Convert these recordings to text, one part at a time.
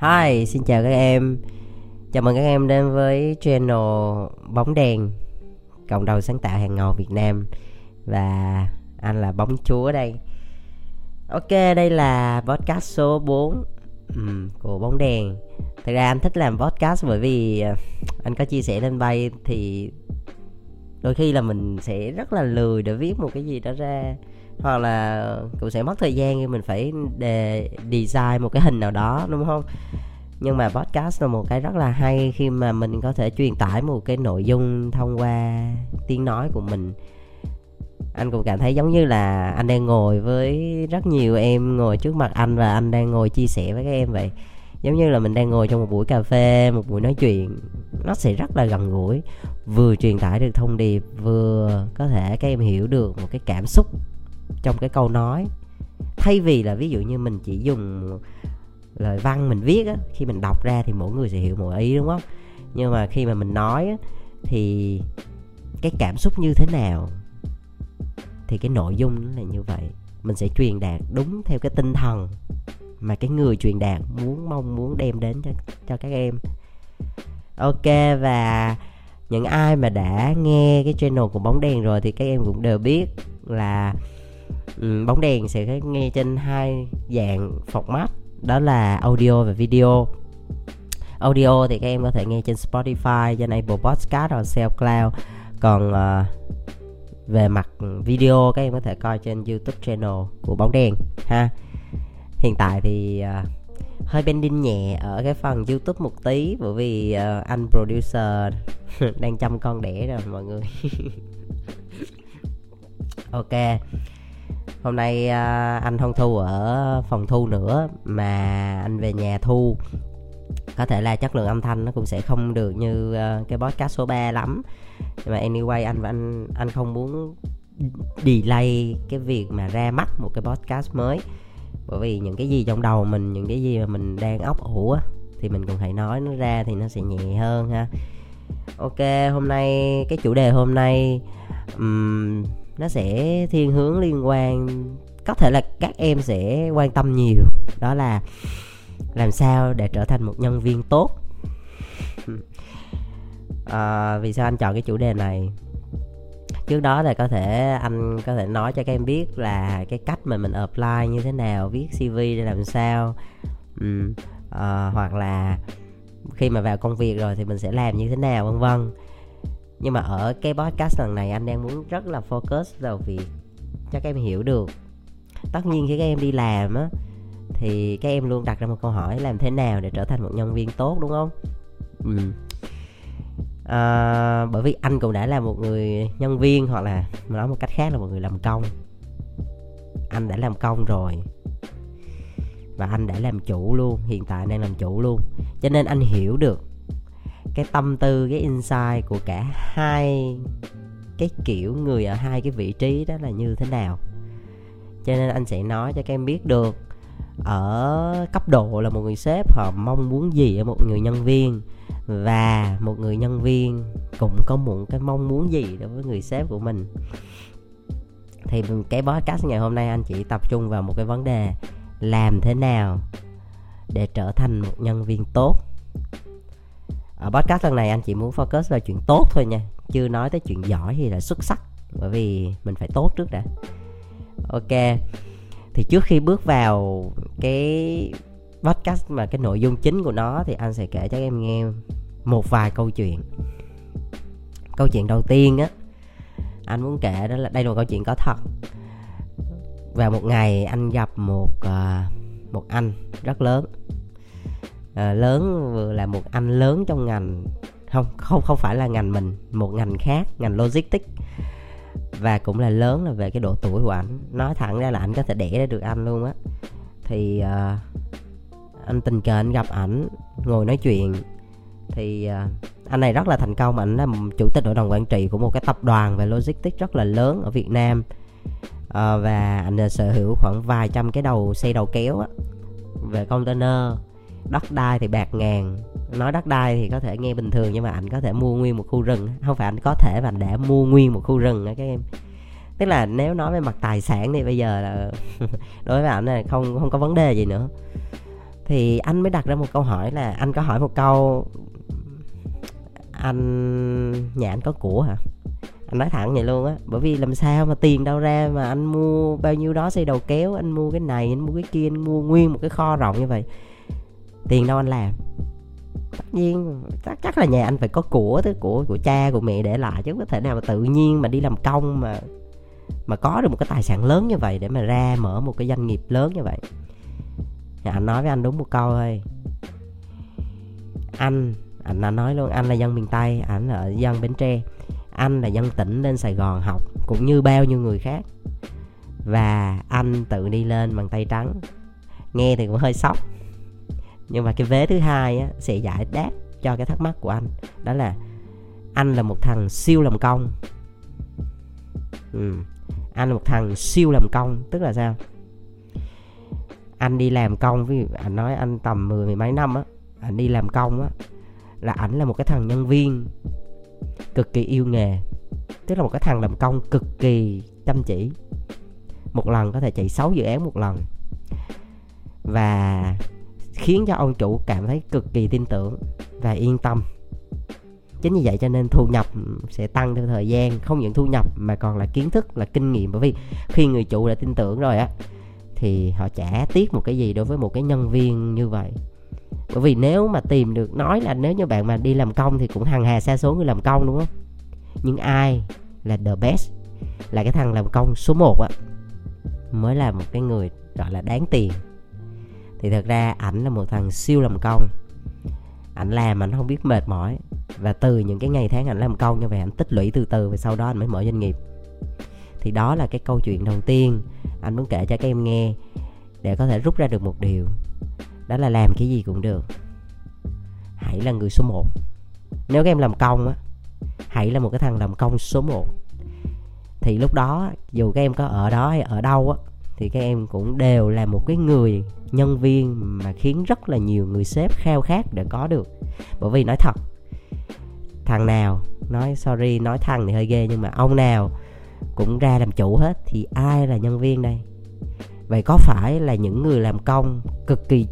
Hi, xin chào các em. Chào mừng các em đến với channel Bóng đèn Cộng đồng sáng tạo hàng ngầu Việt Nam. Và anh là Bóng Chúa đây. Ok, đây là podcast số 4 um, của Bóng đèn. Thật ra anh thích làm podcast bởi vì ờ, anh có chia sẻ lên bay thì đôi khi là mình sẽ rất là lười để viết một cái gì đó ra hoặc là cũng sẽ mất thời gian khi mình phải đề, design một cái hình nào đó, đúng không? Nhưng mà podcast là một cái rất là hay khi mà mình có thể truyền tải một cái nội dung thông qua tiếng nói của mình. Anh cũng cảm thấy giống như là anh đang ngồi với rất nhiều em ngồi trước mặt anh và anh đang ngồi chia sẻ với các em vậy. Giống như là mình đang ngồi trong một buổi cà phê, một buổi nói chuyện. Nó sẽ rất là gần gũi, vừa truyền tải được thông điệp, vừa có thể các em hiểu được một cái cảm xúc trong cái câu nói. Thay vì là ví dụ như mình chỉ dùng lời văn mình viết á khi mình đọc ra thì mỗi người sẽ hiểu một ý đúng không? Nhưng mà khi mà mình nói á, thì cái cảm xúc như thế nào thì cái nội dung nó là như vậy. Mình sẽ truyền đạt đúng theo cái tinh thần mà cái người truyền đạt muốn mong muốn đem đến cho cho các em. Ok và những ai mà đã nghe cái channel của bóng đèn rồi thì các em cũng đều biết là Ừ, bóng đèn sẽ nghe trên hai dạng format đó là audio và video. Audio thì các em có thể nghe trên Spotify trên Apple Podcast hoặc SoundCloud. Còn uh, về mặt video các em có thể coi trên YouTube channel của bóng đèn ha. Hiện tại thì uh, hơi bending nhẹ ở cái phần YouTube một tí bởi vì uh, anh producer đang chăm con đẻ rồi mọi người. Ok hôm nay uh, anh không thu ở phòng thu nữa mà anh về nhà thu. Có thể là chất lượng âm thanh nó cũng sẽ không được như uh, cái podcast số 3 lắm. Nhưng mà anyway anh và anh anh không muốn delay cái việc mà ra mắt một cái podcast mới. Bởi vì những cái gì trong đầu mình những cái gì mà mình đang óc ủ á thì mình cũng hãy nói nó ra thì nó sẽ nhẹ hơn ha. Ok hôm nay cái chủ đề hôm nay um, nó sẽ thiên hướng liên quan có thể là các em sẽ quan tâm nhiều. Đó là làm sao để trở thành một nhân viên tốt. À, vì sao anh chọn cái chủ đề này? Trước đó là có thể anh có thể nói cho các em biết là cái cách mà mình apply như thế nào viết cv để làm sao. Ừ, à, hoặc là khi mà vào công việc rồi thì mình sẽ làm như thế nào vân vân nhưng mà ở cái podcast lần này anh đang muốn rất là focus vào việc cho các em hiểu được. Tất nhiên khi các em đi làm á thì các em luôn đặt ra một câu hỏi làm thế nào để trở thành một nhân viên tốt đúng không? Ừ. à, bởi vì anh cũng đã là một người nhân viên hoặc là nói một cách khác là một người làm công. Anh đã làm công rồi. Và anh đã làm chủ luôn hiện tại đang làm chủ luôn. Cho nên anh hiểu được cái tâm tư, cái insight của cả hai cái kiểu người ở hai cái vị trí đó là như thế nào. Cho nên anh sẽ nói cho các em biết được, ở cấp độ là một người sếp, họ mong muốn gì ở một người nhân viên. Và một người nhân viên cũng có một cái mong muốn gì đối với người sếp của mình. Thì cái podcast ngày hôm nay anh chỉ tập trung vào một cái vấn đề, làm thế nào để trở thành một nhân viên tốt ở podcast lần này anh chỉ muốn focus vào chuyện tốt thôi nha chưa nói tới chuyện giỏi hay là xuất sắc bởi vì mình phải tốt trước đã. Ok thì trước khi bước vào cái podcast mà cái nội dung chính của nó thì anh sẽ kể cho các em nghe một vài câu chuyện. Câu chuyện đầu tiên á anh muốn kể đó là đây là một câu chuyện có thật. Vào một ngày anh gặp một uh, một anh rất lớn à, lớn vừa là một anh lớn trong ngành. Không không không phải là ngành mình một ngành khác ngành logistics. Và cũng là lớn là về cái độ tuổi của ảnh. Nói thẳng ra là ảnh có thể đẻ ra được anh luôn á. Thì uh, anh tình cờ anh gặp ảnh ngồi nói chuyện. Thì uh, anh này rất là thành công. Ảnh là chủ tịch hội đồng quản trị của một cái tập đoàn về logistics rất là lớn ở Việt Nam. Uh, và anh sở hữu khoảng vài trăm cái đầu xe đầu kéo á về container đất đai thì bạc ngàn. Nói đất đai thì có thể nghe bình thường nhưng mà anh có thể mua nguyên một khu rừng. Không phải anh có thể và anh đã mua nguyên một khu rừng đó các em. Tức là nếu nói về mặt tài sản thì bây giờ là đối với anh là không không có vấn đề gì nữa. Thì anh mới đặt ra một câu hỏi là, anh có hỏi một câu, anh, nhà anh có của hả? Anh nói thẳng vậy luôn á, bởi vì làm sao mà tiền đâu ra mà anh mua bao nhiêu đó xây đầu kéo, anh mua cái này, anh mua cái kia, anh mua nguyên một cái kho rộng như vậy tiền đâu anh làm? Tất nhiên, chắc chắc là nhà anh phải có của thứ, của của cha, của mẹ để lại chứ không có thể nào mà tự nhiên mà đi làm công mà mà có được một cái tài sản lớn như vậy để mà ra mở một cái doanh nghiệp lớn như vậy. Thì anh nói với anh đúng một câu thôi. Anh anh đã nói luôn, anh là dân miền tây, anh là ở dân bến tre, anh là dân tỉnh lên sài gòn học cũng như bao nhiêu người khác. Và anh tự đi lên bằng tay trắng. Nghe thì cũng hơi sốc nhưng mà cái vế thứ hai á, sẽ giải đáp cho cái thắc mắc của anh. Đó là anh là một thằng siêu làm công. Ừ. anh là một thằng siêu làm công tức là sao? Anh đi làm công ví dụ anh nói anh tầm mười mười mấy năm á anh đi làm công á là ảnh là một cái thằng nhân viên cực kỳ yêu nghề. Tức là một cái thằng làm công cực kỳ chăm chỉ. Một lần có thể chạy 6 dự án một lần. Và khiến cho ông chủ cảm thấy cực kỳ tin tưởng và yên tâm. Chính vì vậy cho nên thu nhập sẽ tăng theo thời gian, không những thu nhập mà còn là kiến thức, là kinh nghiệm. Bởi vì khi người chủ đã tin tưởng rồi á, thì họ trả tiếc một cái gì đối với một cái nhân viên như vậy. Bởi vì nếu mà tìm được, nói là nếu như bạn mà đi làm công thì cũng hàng hà xa số người làm công, đúng không? Nhưng ai là the best? Là cái thằng làm công số 1 á, mới là một cái người, gọi là đáng tiền thì thật ra ảnh là một thằng siêu làm công. Ảnh làm ảnh không biết mệt mỏi. Và từ những cái ngày tháng ảnh làm công như vậy, ảnh tích lũy từ từ và sau đó ảnh mới mở doanh nghiệp. Thì đó là cái câu chuyện đầu tiên anh muốn kể cho các em nghe để có thể rút ra được một điều. Đó là làm cái gì cũng được. Hãy là người số 1 nếu các em làm công á, hãy là một cái thằng làm công số 1 thì lúc đó, dù các em có ở đó hay ở đâu á thì các em cũng đều là một cái người nhân viên mà khiến rất là nhiều người sếp khao khát để có được. Bởi vì nói thật, thằng nào, nói sorry, nói thằng thì hơi ghê nhưng mà ông nào cũng ra làm chủ hết thì ai là nhân viên đây? Vậy có phải là những người làm công cực kỳ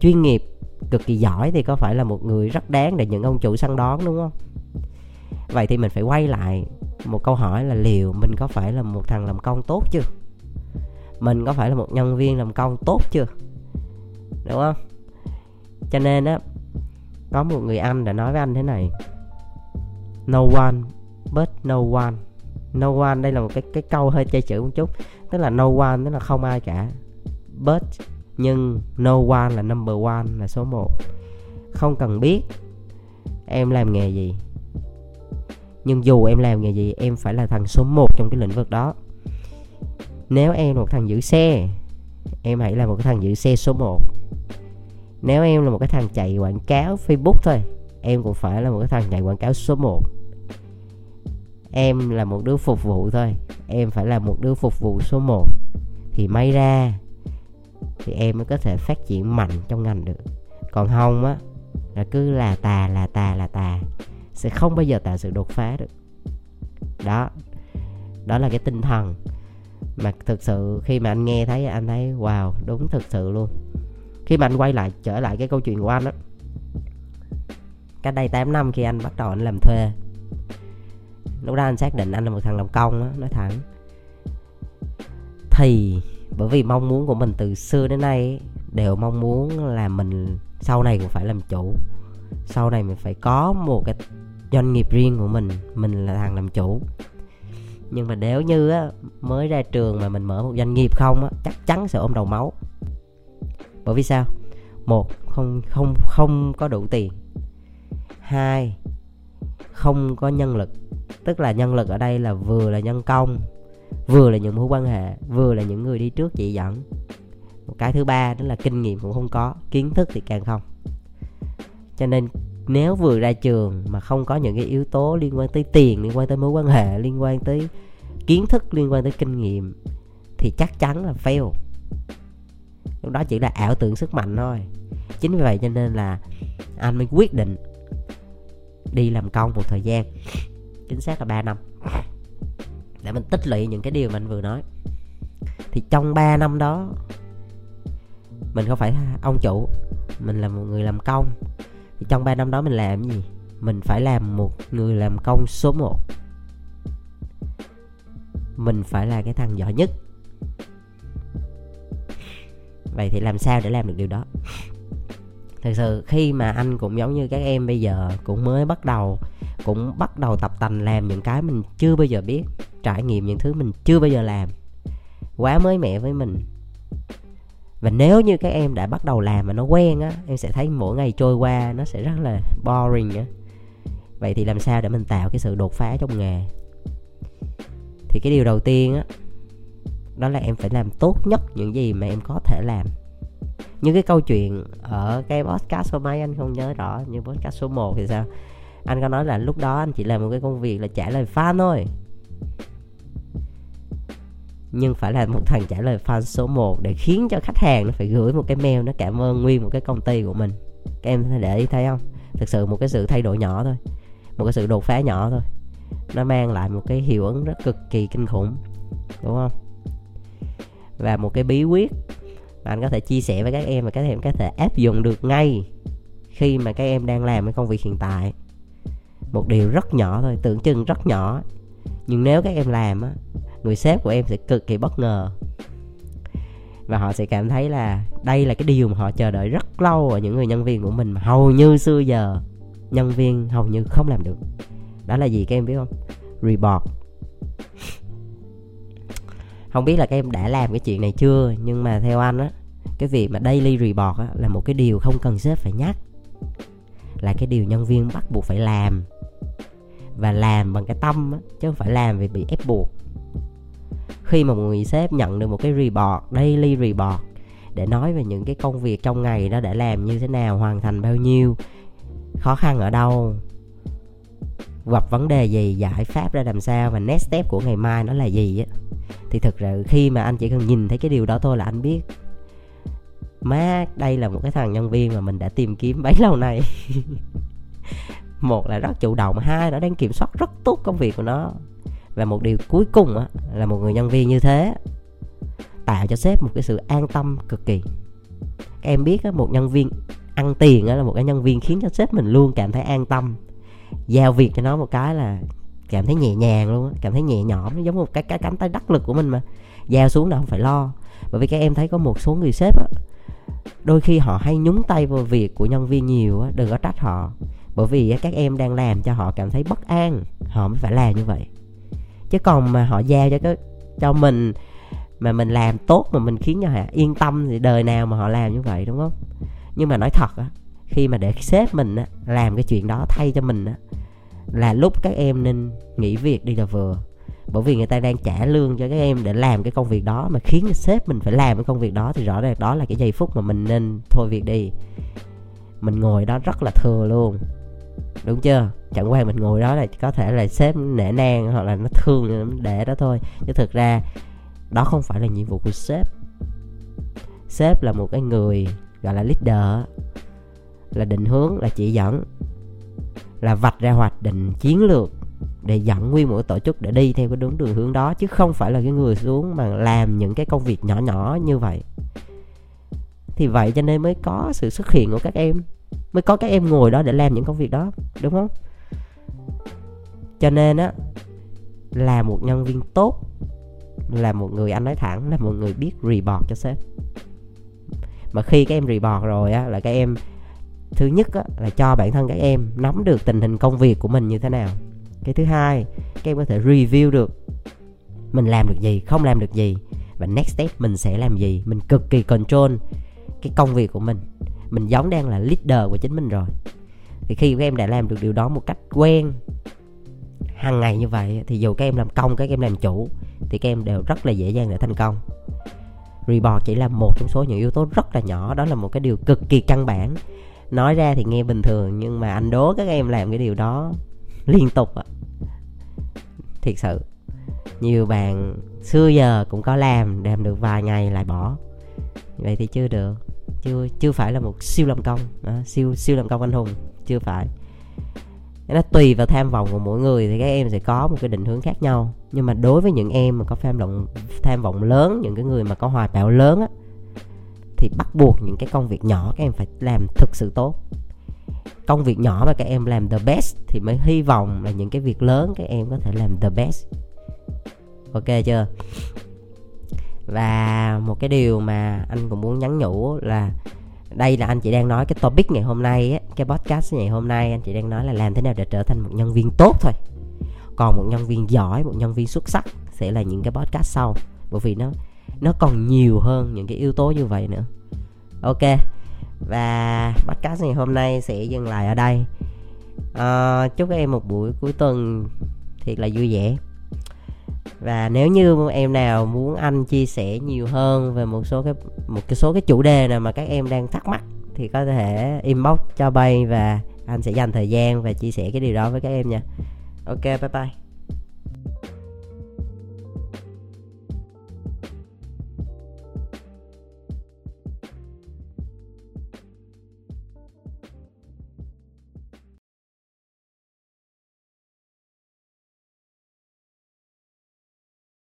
chuyên nghiệp, cực kỳ giỏi thì có phải là một người rất đáng để những ông chủ săn đón, đúng không? Vậy thì mình phải quay lại một câu hỏi là liệu mình có phải là một thằng làm công tốt chưa? Mình có phải là một nhân viên làm công tốt chưa? Đúng không? Cho nên á, có một người anh đã nói với anh thế này. No one but no one. No one, đây là một cái cái câu hơi chơi chữ một chút. Tức là no one, tức là không ai cả. But, nhưng no one là number one, là số 1 không cần biết em làm nghề gì. Nhưng dù em làm nghề gì, em phải là thằng số 1 trong cái lĩnh vực đó nếu em là một thằng giữ xe, em hãy là một cái thằng giữ xe số 1 nếu em là một cái thằng chạy quảng cáo Facebook thôi, em cũng phải là một cái thằng chạy quảng cáo số 1 em là một đứa phục vụ thôi, em phải là một đứa phục vụ số 1 thì may ra thì em mới có thể phát triển mạnh trong ngành được. Còn không á, là cứ là tà là tà là tà, sẽ không bao giờ tạo sự đột phá được. Đó đó là cái tinh thần mà thực sự khi mà anh nghe thấy, anh thấy, wow, đúng thực sự luôn. Khi mà anh quay lại, trở lại cái câu chuyện của anh á. Cách đây 8 năm khi anh bắt đầu anh làm thuê, lúc đó anh xác định anh là một thằng làm công á, nói thẳng. Thì bởi vì mong muốn của mình từ xưa đến nay đều mong muốn là mình sau này cũng phải làm chủ. Sau này mình phải có một cái doanh nghiệp riêng của mình mình là thằng làm chủ nhưng mà nếu như á, mới ra trường mà mình mở một doanh nghiệp không á, chắc chắn sẽ ôm đầu máu. Bởi vì sao? Một không không không có đủ tiền. Hai không có nhân lực. Tức là nhân lực ở đây là vừa là nhân công vừa là những mối quan hệ vừa là những người đi trước chỉ dẫn. Một cái thứ ba đó là kinh nghiệm cũng không có kiến thức thì càng không. Cho nên nếu vừa ra trường mà không có những cái yếu tố liên quan tới tiền, liên quan tới mối quan hệ, liên quan tới kiến thức, liên quan tới kinh nghiệm, thì chắc chắn là fail. Lúc đó chỉ là ảo tưởng sức mạnh thôi. Chính vì vậy cho nên là anh mới quyết định đi làm công một thời gian. Chính xác là 3 năm. Để mình tích lũy những cái điều mình vừa nói. Thì trong 3 năm đó, mình không phải ông chủ, mình là một người làm công thì trong 3 năm đó mình làm gì? Mình phải làm một người làm công số 1 mình phải là cái thằng giỏi nhất. Vậy thì làm sao để làm được điều đó? Thật sự khi mà anh cũng giống như các em bây giờ, cũng mới bắt đầu, cũng bắt đầu tập tành làm những cái mình chưa bao giờ biết, trải nghiệm những thứ mình chưa bao giờ làm. Quá mới mẻ với mình và nếu như các em đã bắt đầu làm mà nó quen á, em sẽ thấy mỗi ngày trôi qua nó sẽ rất là boring á. Vậy thì làm sao để mình tạo cái sự đột phá trong nghề? Thì cái điều đầu tiên á, đó là em phải làm tốt nhất những gì mà em có thể làm. Như cái câu chuyện ở cái podcast số mấy, anh không nhớ rõ, nhưng podcast số 1 thì sao? Anh có nói là lúc đó anh chỉ làm một cái công việc là trả lời fan thôi nhưng phải là một thằng trả lời fan số 1 để khiến cho khách hàng nó phải gửi một cái mail nó cảm ơn nguyên một cái công ty của mình. Các em để ý thấy không? Thực sự một cái sự thay đổi nhỏ thôi. Một cái sự đột phá nhỏ thôi. Nó mang lại một cái hiệu ứng rất cực kỳ kinh khủng, đúng không? Và một cái bí quyết mà anh có thể chia sẻ với các em và các em có thể áp dụng được ngay khi mà các em đang làm cái công việc hiện tại. Một điều rất nhỏ thôi, tưởng chừng rất nhỏ. Nhưng nếu các em làm á người sếp của em sẽ cực kỳ bất ngờ. Và họ sẽ cảm thấy là đây là cái điều mà họ chờ đợi rất lâu ở những người nhân viên của mình mà hầu như xưa giờ nhân viên hầu như không làm được. Đó là gì các em biết không? Report. Không biết là các em đã làm cái chuyện này chưa, nhưng mà theo anh á, cái việc mà daily report á là một cái điều không cần sếp phải nhắc. Là cái điều nhân viên bắt buộc phải làm. Và làm bằng cái tâm á, chứ không phải làm vì bị ép buộc khi mà một người sếp nhận được một cái report, daily report, để nói về những cái công việc trong ngày nó đã làm như thế nào, hoàn thành bao nhiêu, khó khăn ở đâu, gặp vấn đề gì, giải pháp ra làm sao và next step của ngày mai nó là gì á. Thì thực ra khi mà anh chỉ cần nhìn thấy cái điều đó thôi là anh biết. Má đây là một cái thằng nhân viên mà mình đã tìm kiếm bấy lâu nay. Một là rất chủ động, hai nó đang kiểm soát rất tốt công việc của nó và một điều cuối cùng á, là một người nhân viên như thế tạo cho sếp một cái sự an tâm cực kỳ. Các em biết á, một nhân viên ăn tiền á, là một cái nhân viên khiến cho sếp mình luôn cảm thấy an tâm. Giao việc cho nó một cái là cảm thấy nhẹ nhàng luôn á cảm thấy nhẹ nhõm giống một cái cái cánh tay đắc lực của mình mà. Giao xuống là không phải lo. Bởi vì các em thấy có một số người sếp á đôi khi họ hay nhúng tay vào việc của nhân viên nhiều á đừng có trách họ. Bởi vì các em đang làm cho họ cảm thấy bất an họ mới phải làm như vậy chứ còn mà họ giao cho cái cho mình mà mình làm tốt mà mình khiến cho họ yên tâm thì đời nào mà họ làm như vậy đúng không? Nhưng mà nói thật á khi mà để sếp mình á, làm cái chuyện đó thay cho mình á, là lúc các em nên nghỉ việc đi là vừa. Bởi vì người ta đang trả lương cho các em để làm cái công việc đó mà khiến sếp mình phải làm cái công việc đó thì rõ ràng đó là cái giây phút mà mình nên thôi việc đi. Mình ngồi đó rất là thừa luôn đúng chưa? Chẳng qua mình ngồi đó là có thể là sếp nể nang hoặc là nó thương để đó thôi. Chứ thực ra, đó không phải là nhiệm vụ của sếp. Sếp là một cái người gọi là leader là định hướng, là chỉ dẫn, là vạch ra hoạch định chiến lược để dẫn nguyên một tổ chức để đi theo cái đúng đường hướng đó, chứ không phải là cái người xuống mà làm những cái công việc nhỏ nhỏ như vậy. Thì vậy cho nên mới có sự xuất hiện của các em mới có các em ngồi đó để làm những công việc đó đúng không? Cho nên á là một nhân viên tốt là một người anh nói thẳng là một người biết report cho sếp. Mà khi các em report rồi á là các em thứ nhất á, là cho bản thân các em nắm được tình hình công việc của mình như thế nào. Cái thứ hai các em có thể review được mình làm được gì không làm được gì. Và next step mình sẽ làm gì mình cực kỳ control cái công việc của mình mình giống đang là leader của chính mình rồi. Thì khi các em đã làm được điều đó một cách quen hàng ngày như vậy, thì dù các em làm công, các em làm chủ, thì các em đều rất là dễ dàng để thành công. Report chỉ là một trong số những yếu tố rất là nhỏ, đó là một cái điều cực kỳ căn bản. Nói ra thì nghe bình thường, nhưng mà anh đố các em làm cái điều đó liên tục ạ thiệt sự, nhiều bạn xưa giờ cũng có làm làm được vài ngày lại bỏ. Vậy thì chưa được chưa chưa phải là một siêu làm công. À, siêu siêu làm công anh hùng chưa phải. Nó tùy vào tham vọng của mỗi người thì các em sẽ có một cái định hướng khác nhau. Nhưng mà đối với những em mà có tham vọng tham vọng lớn những cái người mà có hoài bão lớn á thì bắt buộc những cái công việc nhỏ các em phải làm thực sự tốt. Công việc nhỏ mà các em làm the best thì mới hy vọng là những cái việc lớn các em có thể làm the best. Ok chưa? Và một cái điều mà anh cũng muốn nhắn nhủ là đây là anh chị đang nói cái topic ngày hôm nay á cái podcast ngày hôm nay anh chị đang nói là làm thế nào để trở thành một nhân viên tốt thôi. Còn một nhân viên giỏi một nhân viên xuất sắc sẽ là những cái podcast sau. Bởi vì nó nó còn nhiều hơn những cái yếu tố như vậy nữa. Ok và podcast ngày hôm nay sẽ dừng lại ở đây. À, chúc các em một buổi cuối tuần thiệt là vui vẻ và nếu như em nào muốn anh chia sẻ nhiều hơn về một số cái, một cái số cái chủ đề nào mà các em đang thắc mắc, thì có thể inbox cho bay và anh sẽ dành thời gian và chia sẻ cái điều đó với các em nha. Ok, bye bye.